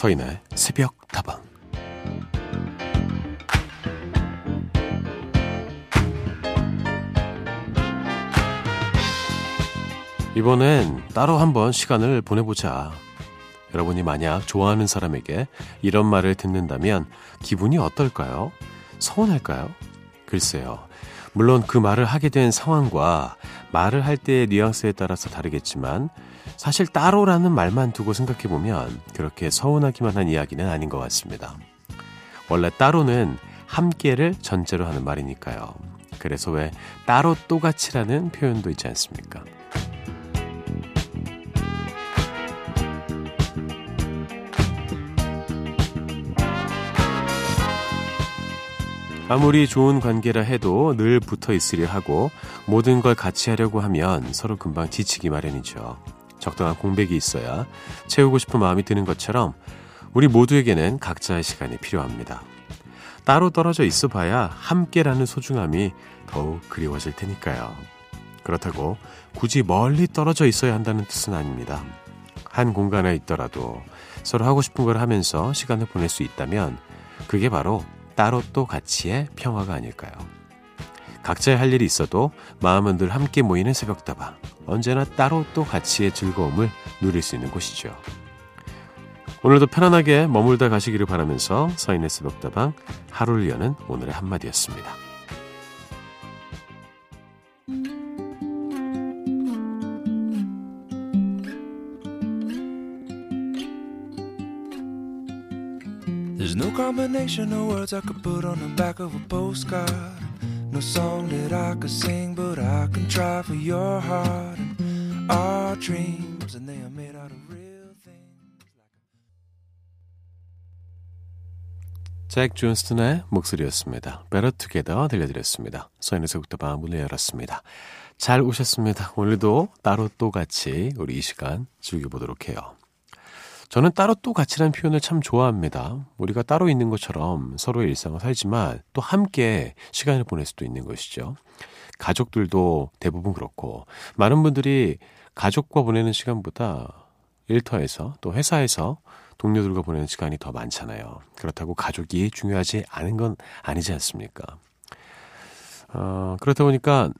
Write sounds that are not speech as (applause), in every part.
서인의 새벽 다방 이번엔 따로 한번 시간을 보내보자. 여러분이 만약 좋아하는 사람에게 이런 말을 듣는다면 기분이 어떨까요? 서운할까요? 글쎄요. 물론 그 말을 하게 된 상황과 말을 할 때의 뉘앙스에 따라서 다르겠지만 사실 따로라는 말만 두고 생각해보면 그렇게 서운하기만 한 이야기는 아닌 것 같습니다. 원래 따로는 함께를 전제로 하는 말이니까요. 그래서 왜 따로 또같이라는 표현도 있지 않습니까? 아무리 좋은 관계라 해도 늘 붙어 있으려 하고 모든 걸 같이 하려고 하면 서로 금방 지치기 마련이죠. 적당한 공백이 있어야 채우고 싶은 마음이 드는 것처럼 우리 모두에게는 각자의 시간이 필요합니다. 따로 떨어져 있어 봐야 함께라는 소중함이 더욱 그리워질 테니까요. 그렇다고 굳이 멀리 떨어져 있어야 한다는 뜻은 아닙니다. 한 공간에 있더라도 서로 하고 싶은 걸 하면서 시간을 보낼 수 있다면 그게 바로 따로 또 같이의 평화가 아닐까요? 각자의 할 일이 있어도 마음은 늘 함께 모이는 새벽다방. 언제나 따로 또 같이의 즐거움을 누릴 수 있는 곳이죠. 오늘도 편안하게 머물다 가시기를 바라면서 서인의 새벽다방 하루를 여는 오늘의 한마디였습니다. There's no combination of words I could put on the back of a postcard. No song that I could sing, but I can try for your heart. And our dreams, and they are made out of real things. 잭 존스턴의 목소리였습니다. Better Together 들려드렸습니다. 서인에서부터 문을 열었습니다. 잘 오셨습니다. 오늘도 따로 또 같이 우리 이 시간 즐겨보도록 해요. 저는 따로 또 같이라는 표현을 참 좋아합니다. 우리가 따로 있는 것처럼 서로의 일상을 살지만 또 함께 시간을 보낼 수도 있는 것이죠. 가족들도 대부분 그렇고 많은 분들이 가족과 보내는 시간보다 일터에서 또 회사에서 동료들과 보내는 시간이 더 많잖아요. 그렇다고 가족이 중요하지 않은 건 아니지 않습니까? 어, 그렇다 보니까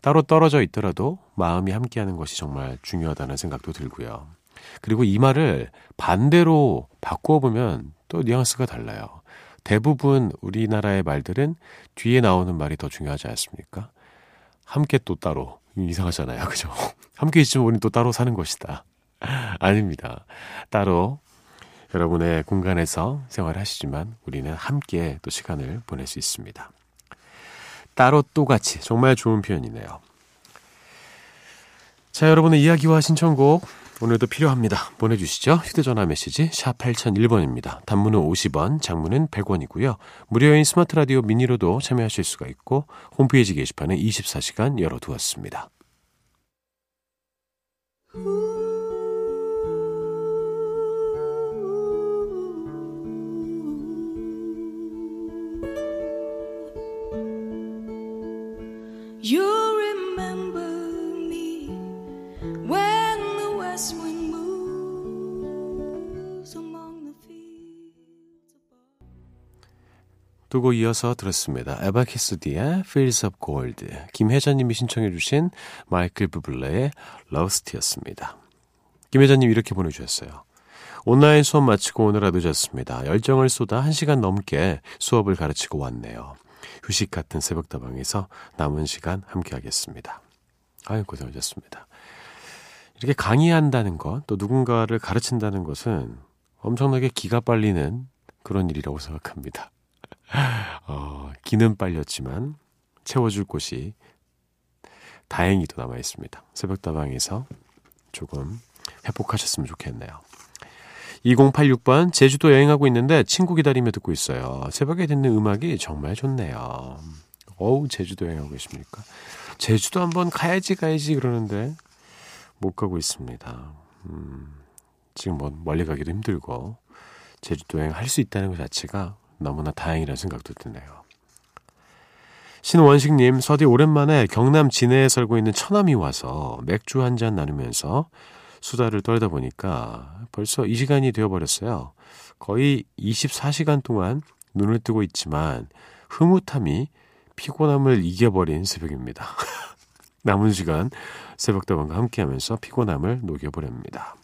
따로 떨어져 있더라도 마음이 함께하는 것이 정말 중요하다는 생각도 들고요. 그리고 이 말을 반대로 바꾸어 보면 또 뉘앙스가 달라요. 대부분 우리나라의 말들은 뒤에 나오는 말이 더 중요하지 않습니까? 함께 또 따로 이상하잖아요. (laughs) 그죠? 함께 있으면 우리는 또 따로 사는 것이다. (laughs) 아닙니다. 따로 여러분의 공간에서 생활하시지만 우리는 함께 또 시간을 보낼 수 있습니다. 따로 또 같이 정말 좋은 표현이네요. 자, 여러분의 이야기와 신청곡 오늘도 필요합니다. 보내주시죠. 휴대전화 메시지 샵 8001번입니다. 단문은 50원, 장문은 100원이고요. 무료인 스마트 라디오 미니로도 참여하실 수가 있고 홈페이지 게시판에 24시간 열어두었습니다. 두고 이어서 들었습니다. 에바키스디의 Fields of Gold, 김혜자님이 신청해 주신 마이클 부블레의 Lost였습니다. 김혜자님 이렇게 보내주셨어요. 온라인 수업 마치고 오느라 늦었습니다. 열정을 쏟아 1시간 넘게 수업을 가르치고 왔네요. 휴식 같은 새벽다방에서 남은 시간 함께 하겠습니다. 아유, 고생하셨습니다. 이렇게 강의한다는 것, 또 누군가를 가르친다는 것은 엄청나게 기가 빨리는 그런 일이라고 생각합니다. 어, 기는 빨렸지만 채워줄 곳이 다행히도 남아 있습니다. 새벽다방에서 조금 회복하셨으면 좋겠네요. 2086번 제주도 여행하고 있는데 친구 기다리며 듣고 있어요. 새벽에 듣는 음악이 정말 좋네요. 어우 제주도 여행하고 계십니까? 제주도 한번 가야지 가야지 그러는데 못 가고 있습니다. 음, 지금 뭐 멀리 가기도 힘들고 제주도 여행 할 수 있다는 것 자체가 너무나 다행이라는 생각도 드네요. 신원식님, 서디 오랜만에 경남 진해에 살고 있는 처남이 와서 맥주 한 잔 나누면서 수다를 떨다 보니까 벌써 이 시간이 되어버렸어요. 거의 24시간 동안 눈을 뜨고 있지만 흐뭇함이 피곤함을 이겨버린 새벽입니다. (laughs) 남은 시간 새벽다방과 함께하면서 피곤함을 녹여보렵니다.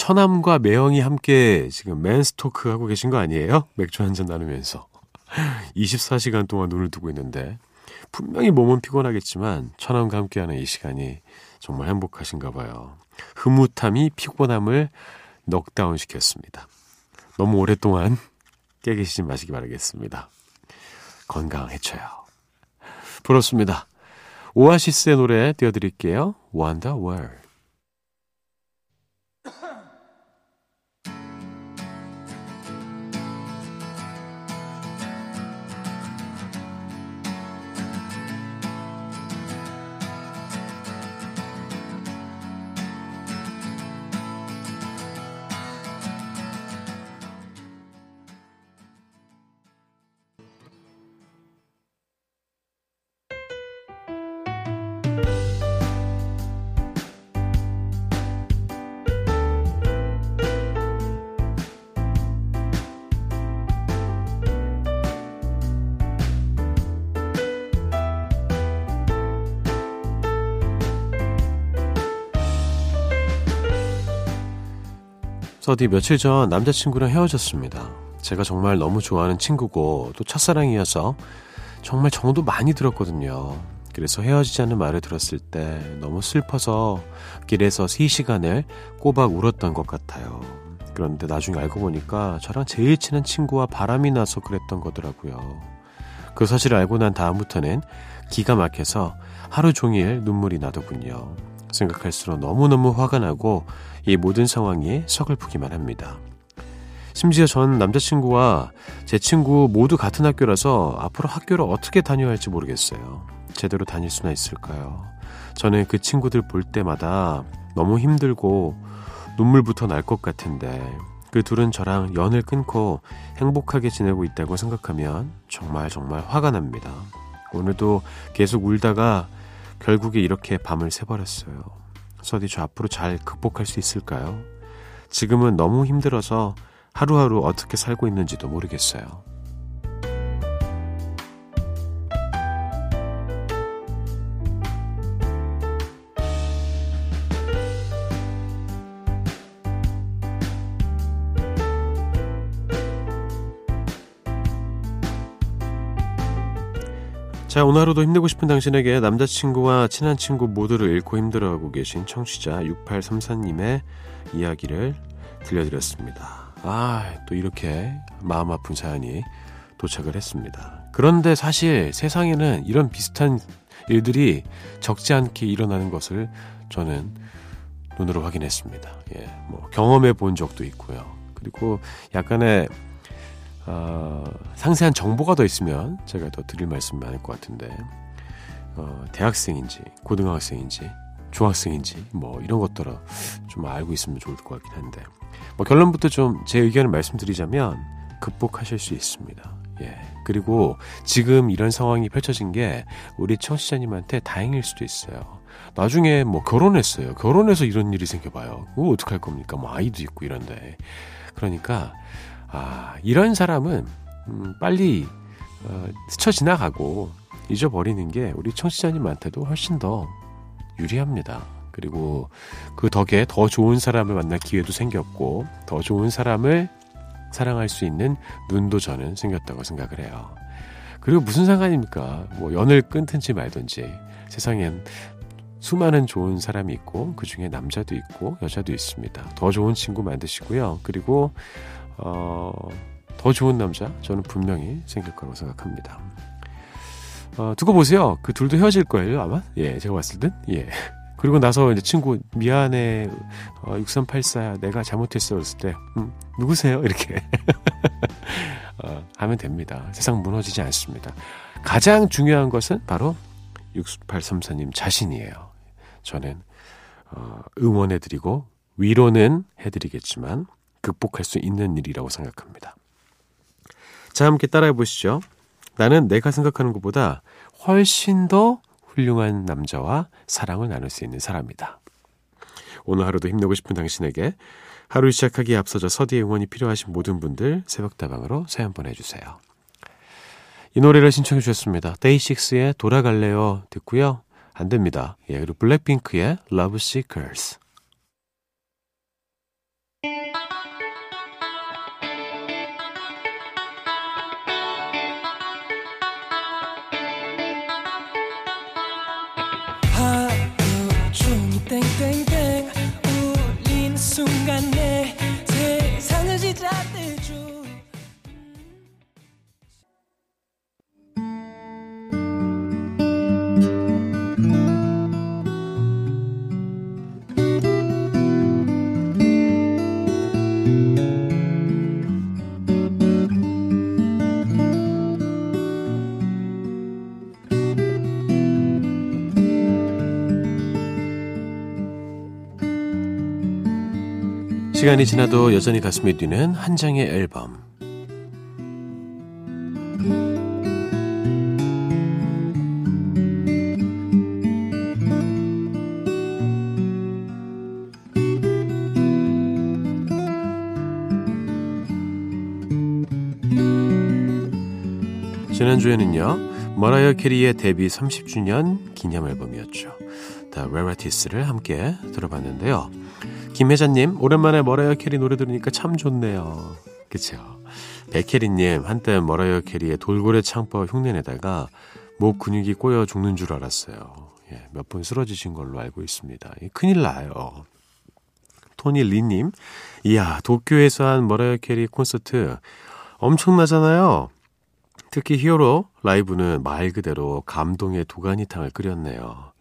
처남과 매형이 함께 지금 맨스토크 하고 계신 거 아니에요? 맥주 한 잔 나누면서. (laughs) 24시간 동안 눈을 뜨고 있는데 분명히 몸은 피곤하겠지만 처남과 함께하는 이 시간이 정말 행복하신가 봐요. 흐뭇함이 피곤함을 넉다운 시켰습니다. 너무 오랫동안 깨 계시지 마시기 바라겠습니다. 건강해쳐요. 부럽습니다. 오아시스의 노래 띄워드릴게요. Wonder World. 서디 며칠 전 남자친구랑 헤어졌습니다. 제가 정말 너무 좋아하는 친구고 또 첫사랑이어서 정말 정도 많이 들었거든요. 그래서 헤어지자는 말을 들었을 때 너무 슬퍼서 길에서 3시간을 꼬박 울었던 것 같아요. 그런데 나중에 알고 보니까 저랑 제일 친한 친구와 바람이 나서 그랬던 거더라고요. 그 사실을 알고 난 다음부터는 기가 막혀서 하루 종일 눈물이 나더군요. 생각할수록 너무너무 화가 나고 이 모든 상황이 서글프기만 합니다. 심지어 전 남자친구와 제 친구 모두 같은 학교라서 앞으로 학교를 어떻게 다녀야 할지 모르겠어요. 제대로 다닐 수나 있을까요? 저는 그 친구들 볼 때마다 너무 힘들고 눈물부터 날 것 같은데 그 둘은 저랑 연을 끊고 행복하게 지내고 있다고 생각하면 정말 정말 화가 납니다. 오늘도 계속 울다가 결국에 이렇게 밤을 새버렸어요. 서디 저 앞으로 잘 극복할 수 있을까요? 지금은 너무 힘들어서 하루하루 어떻게 살고 있는지도 모르겠어요. 자, 오늘 하루도 힘내고 싶은 당신에게 남자친구와 친한 친구 모두를 잃고 힘들어하고 계신 청취자 6834님의 이야기를 들려드렸습니다. 아, 또 이렇게 마음 아픈 사연이 도착을 했습니다. 그런데 사실 세상에는 이런 비슷한 일들이 적지 않게 일어나는 것을 저는 눈으로 확인했습니다. 예, 뭐 경험해 본 적도 있고요. 그리고 약간의 어, 상세한 정보가 더 있으면 제가 더 드릴 말씀이 많을 것 같은데 어, 대학생인지 고등학생인지 중학생인지 뭐 이런 것들을 좀 알고 있으면 좋을 것 같긴 한데 뭐 결론부터 좀 제 의견을 말씀드리자면 극복하실 수 있습니다. 예. 그리고 지금 이런 상황이 펼쳐진 게 우리 청취자님한테 다행일 수도 있어요. 나중에 뭐 결혼했어요. 결혼해서 이런 일이 생겨봐요. 그거 어떡할 겁니까? 뭐 아이도 있고 이런데. 그러니까 아, 이런 사람은 음, 빨리 어, 스쳐 지나가고 잊어버리는 게 우리 청취자님한테도 훨씬 더 유리합니다. 그리고 그 덕에 더 좋은 사람을 만날 기회도 생겼고 더 좋은 사람을 사랑할 수 있는 눈도 저는 생겼다고 생각을 해요. 그리고 무슨 상관입니까? 뭐 연을 끊든지 말든지 세상엔 수많은 좋은 사람이 있고 그 중에 남자도 있고 여자도 있습니다. 더 좋은 친구 만드시고요. 그리고 어, 더 좋은 남자 저는 분명히 생길 거라고 생각합니다. 어, 두고 보세요. 그 둘도 헤어질 거예요 아마. 예, 제가 봤을 땐 예. (laughs) 그리고 나서 이제 친구 미안해 어, 6384 내가 잘못했어 그랬을 때 음, 누구세요 (laughs) 이렇게 어, 하면 됩니다. 세상 무너지지 않습니다. 가장 중요한 것은 바로 6834님 자신이에요. 저는 어, 응원해드리고 위로는 해드리겠지만 극복할 수 있는 일이라고 생각합니다. 자, 함께 따라해 보시죠. 나는 내가 생각하는 것보다 훨씬 더 훌륭한 남자와 사랑을 나눌 수 있는 사람이다. 오늘 하루도 힘내고 싶은 당신에게 하루 시작하기에 앞서서 서디의 응원이 필요하신 모든 분들 새벽다방으로 사연 보내주세요. 이 노래를 신청해 주셨습니다. 데이식스의 돌아갈래요 듣고요. 안 됩니다. 예, 그리고 블랙핑크의 Love Seekers. 시 tengan 간이 지나도 여전히 가슴이 뛰는 한 장의 앨범. 지난주에는요, 머라이어 캐리의 데뷔 30주년 기념 앨범이었죠. The Rarities를 함께 들어봤는데요. 김혜자님, 오랜만에 머라이어 캐리 노래 들으니까 참 좋네요. 그쵸? 백혜리님, 한때 머라이어 캐리의 돌고래 창법 흉내내다가 목 근육이 꼬여 죽는 줄 알았어요. 예, 몇 번 쓰러지신 걸로 알고 있습니다. 큰일 나요. 토니 리님, 이야, 도쿄에서 한 머라이어 캐리 콘서트 엄청나잖아요. 특히 히어로 라이브는 말 그대로 감동의 도가니탕을 끓였네요.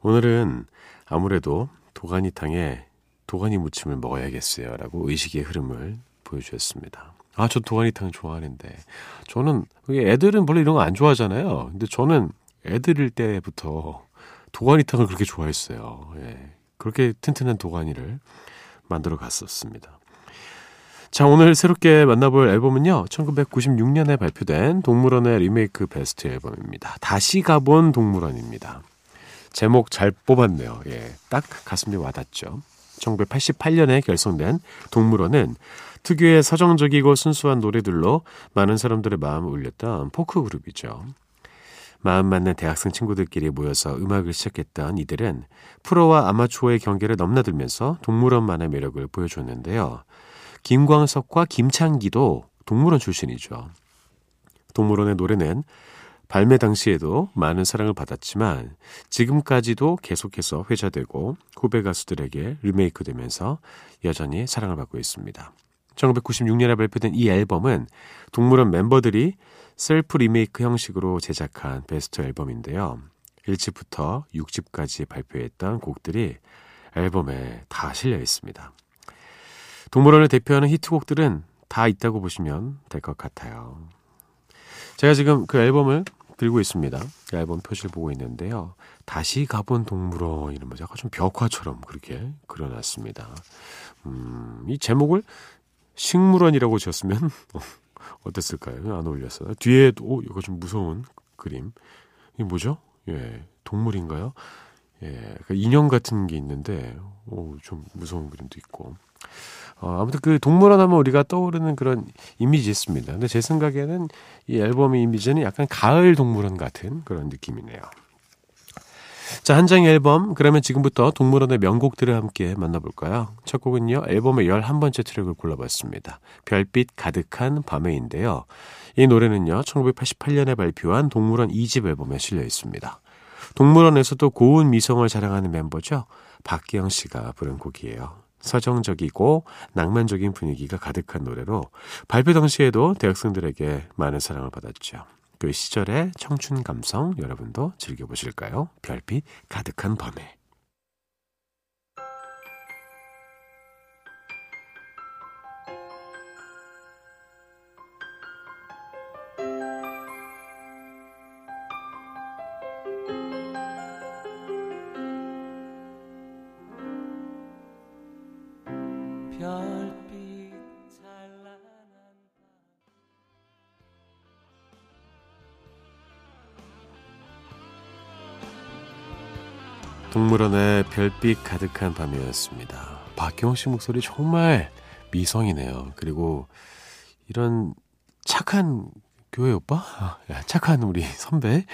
오늘은 아무래도 도가니탕에 도가니 무침을 먹어야겠어요. 라고 의식의 흐름을 보여주셨습니다. 아, 저 도가니탕 좋아하는데. 저는, 애들은 별로 이런 거 안 좋아하잖아요. 근데 저는 애들일 때부터 도가니탕을 그렇게 좋아했어요. 예. 그렇게 튼튼한 도가니를 만들어 갔었습니다. 자, 오늘 새롭게 만나볼 앨범은요, 1996년에 발표된 동물원의 리메이크 베스트 앨범입니다. 다시 가본 동물원입니다. 제목 잘 뽑았네요. 예. 딱 가슴에 와닿죠. 1988년에 결성된 동물원은 특유의 서정적이고 순수한 노래들로 많은 사람들의 마음을 울렸던 포크 그룹이죠. 마음 맞는 대학생 친구들끼리 모여서 음악을 시작했던 이들은 프로와 아마추어의 경계를 넘나들면서 동물원만의 매력을 보여줬는데요. 김광석과 김창기도 동물원 출신이죠. 동물원의 노래는 발매 당시에도 많은 사랑을 받았지만 지금까지도 계속해서 회자되고 후배 가수들에게 리메이크되면서 여전히 사랑을 받고 있습니다. 1996년에 발표된 이 앨범은 동물원 멤버들이 셀프 리메이크 형식으로 제작한 베스트 앨범인데요. 1집부터 6집까지 발표했던 곡들이 앨범에 다 실려 있습니다. 동물원을 대표하는 히트곡들은 다 있다고 보시면 될 것 같아요. 제가 지금 그 앨범을 들고 있습니다. 앨범 표지를 보고 있는데요. 다시 가본 동물원 이런 거 약간 좀 벽화처럼 그렇게 그려놨습니다. 음, 이 제목을 식물원이라고 지었으면 (laughs) 어땠을까요? 안 어울렸어요. 뒤에도 오, 이거 좀 무서운 그림. 이게 뭐죠? 예, 동물인가요? 예, 그 인형 같은 게 있는데, 오, 좀 무서운 그림도 있고. 어, 아무튼 그 동물원 하면 우리가 떠오르는 그런 이미지 있습니다. 근데 제 생각에는 이 앨범의 이미지는 약간 가을 동물원 같은 그런 느낌이네요. 자, 한 장의 앨범. 그러면 지금부터 동물원의 명곡들을 함께 만나볼까요? 첫 곡은요, 앨범의 11번째 트랙을 골라봤습니다. 별빛 가득한 밤에인데요. 이 노래는요, 1988년에 발표한 동물원 2집 앨범에 실려 있습니다. 동물원에서도 고운 미성을 자랑하는 멤버죠. 박기영 씨가 부른 곡이에요. 서정적이고 낭만적인 분위기가 가득한 노래로 발표 당시에도 대학생들에게 많은 사랑을 받았죠. 그 시절의 청춘 감성 여러분도 즐겨보실까요? 별빛 가득한 밤에. 동물원의 별빛 가득한 밤이었습니다. 박경호 씨 목소리 정말 미성이네요. 그리고 이런 착한 교회 오빠? 착한 우리 선배?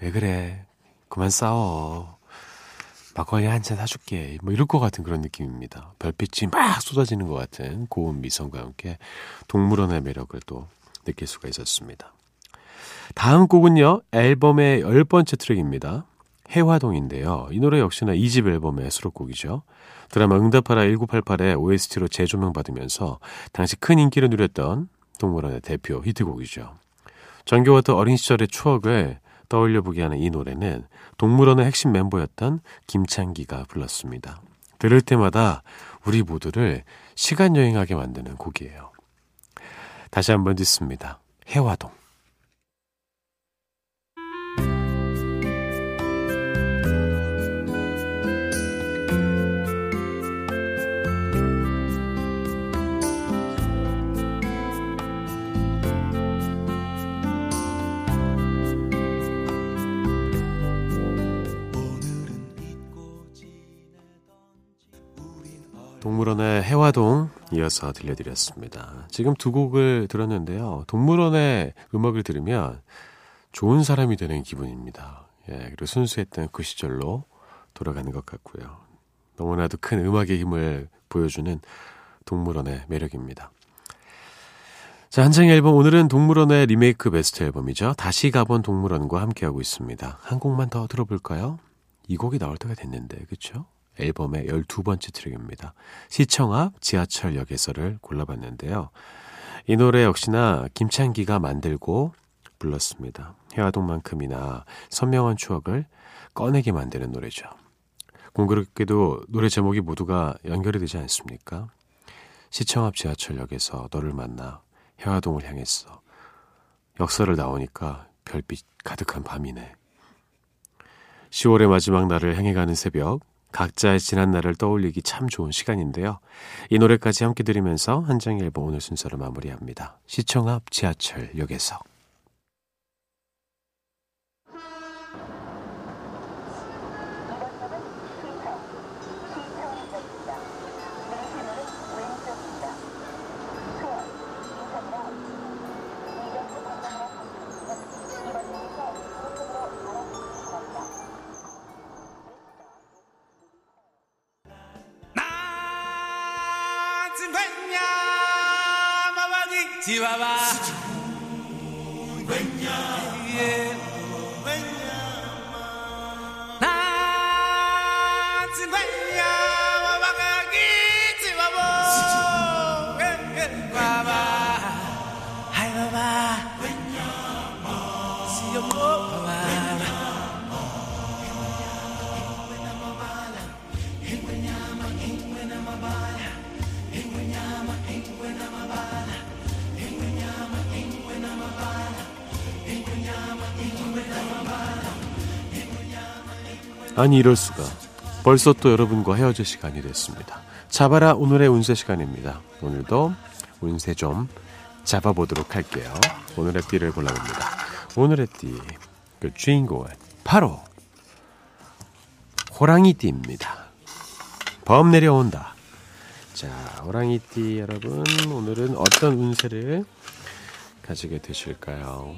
왜 그래? 그만 싸워. 막걸리 한 잔 사줄게. 뭐 이럴 것 같은 그런 느낌입니다. 별빛이 막 쏟아지는 것 같은 고운 미성과 함께 동물원의 매력을 또 느낄 수가 있었습니다. 다음 곡은요, 앨범의 열 번째 트랙입니다. 해화동인데요. 이 노래 역시나 2집 앨범의 수록곡이죠. 드라마 응답하라 1988의 OST로 재조명 받으면서 당시 큰 인기를 누렸던 동물원의 대표 히트곡이죠. 전교와트 어린 시절의 추억을 떠올려 보게 하는 이 노래는 동물원의 핵심 멤버였던 김창기가 불렀습니다. 들을 때마다 우리 모두를 시간 여행하게 만드는 곡이에요. 다시 한번 듣습니다. 해화동. 동물원의 해화동 이어서 들려드렸습니다. 지금 두 곡을 들었는데요. 동물원의 음악을 들으면 좋은 사람이 되는 기분입니다. 예, 그리고 순수했던 그 시절로 돌아가는 것 같고요. 너무나도 큰 음악의 힘을 보여주는 동물원의 매력입니다. 자, 한창의 앨범 오늘은 동물원의 리메이크 베스트 앨범이죠. 다시 가본 동물원과 함께하고 있습니다. 한 곡만 더 들어볼까요? 이 곡이 나올 때가 됐는데, 그쵸? 앨범의 12번째 트랙입니다. 시청 앞 지하철역에서를 골라봤는데요. 이 노래 역시나 김창기가 만들고 불렀습니다. 해화동만큼이나 선명한 추억을 꺼내게 만드는 노래죠. 공교롭게도 노래 제목이 모두가 연결이 되지 않습니까? 시청 앞 지하철역에서 너를 만나 해화동을 향했어. 역사를 나오니까 별빛 가득한 밤이네. 10월의 마지막 날을 향해 가는 새벽, 각자의 지난 날을 떠올리기 참 좋은 시간인데요. 이 노래까지 함께 들으면서 앨범 오늘 순서를 마무리합니다. 시청 앞 지하철역에서. チワワ 아니 이럴 수가. 벌써 또 여러분과 헤어질 시간이 됐습니다. 잡아라 오늘의 운세 시간입니다. 오늘도 운세 좀 잡아보도록 할게요. 오늘의 띠를 골라봅니다. 오늘의 띠, 그 주인공은 바로 호랑이 띠입니다. 범 내려온다. 자, 호랑이 띠 여러분, 오늘은 어떤 운세를 가지게 되실까요?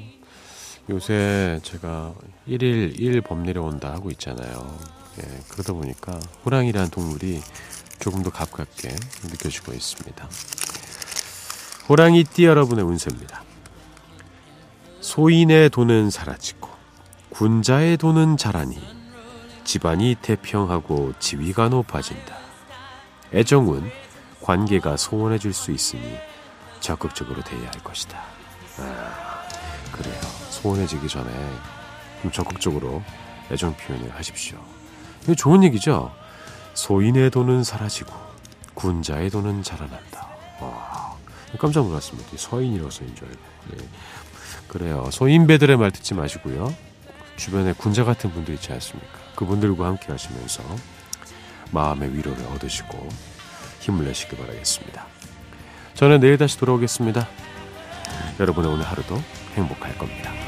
요새 제가 1일 1범 내려온다 하고 있잖아요. 예, 그러다 보니까 호랑이라는 동물이 조금 더 가깝게 느껴지고 있습니다. 호랑이 띠 여러분의 운세입니다. 소인의 돈은 사라지고 군자의 돈은 자라니 집안이 태평하고 지위가 높아진다. 애정은 관계가 소원해질 수 있으니 적극적으로 대해야 할 것이다. 아, 그래요. 소원해지기 전에 좀 적극적으로 애정 표현을 하십시오. 이게 좋은 얘기죠? 소인의 돈은 사라지고 군자의 돈은 자라난다. 와, 깜짝 놀랐습니다. 서인이라서인 줄 알고. 네. 그래요. 소인배들의 말 듣지 마시고요. 주변에 군자 같은 분들 있지 않습니까? 그분들과 함께 하시면서 마음의 위로를 얻으시고 힘을 내시길 바라겠습니다. 저는 내일 다시 돌아오겠습니다. 여러분의 오늘 하루도 행복할 겁니다.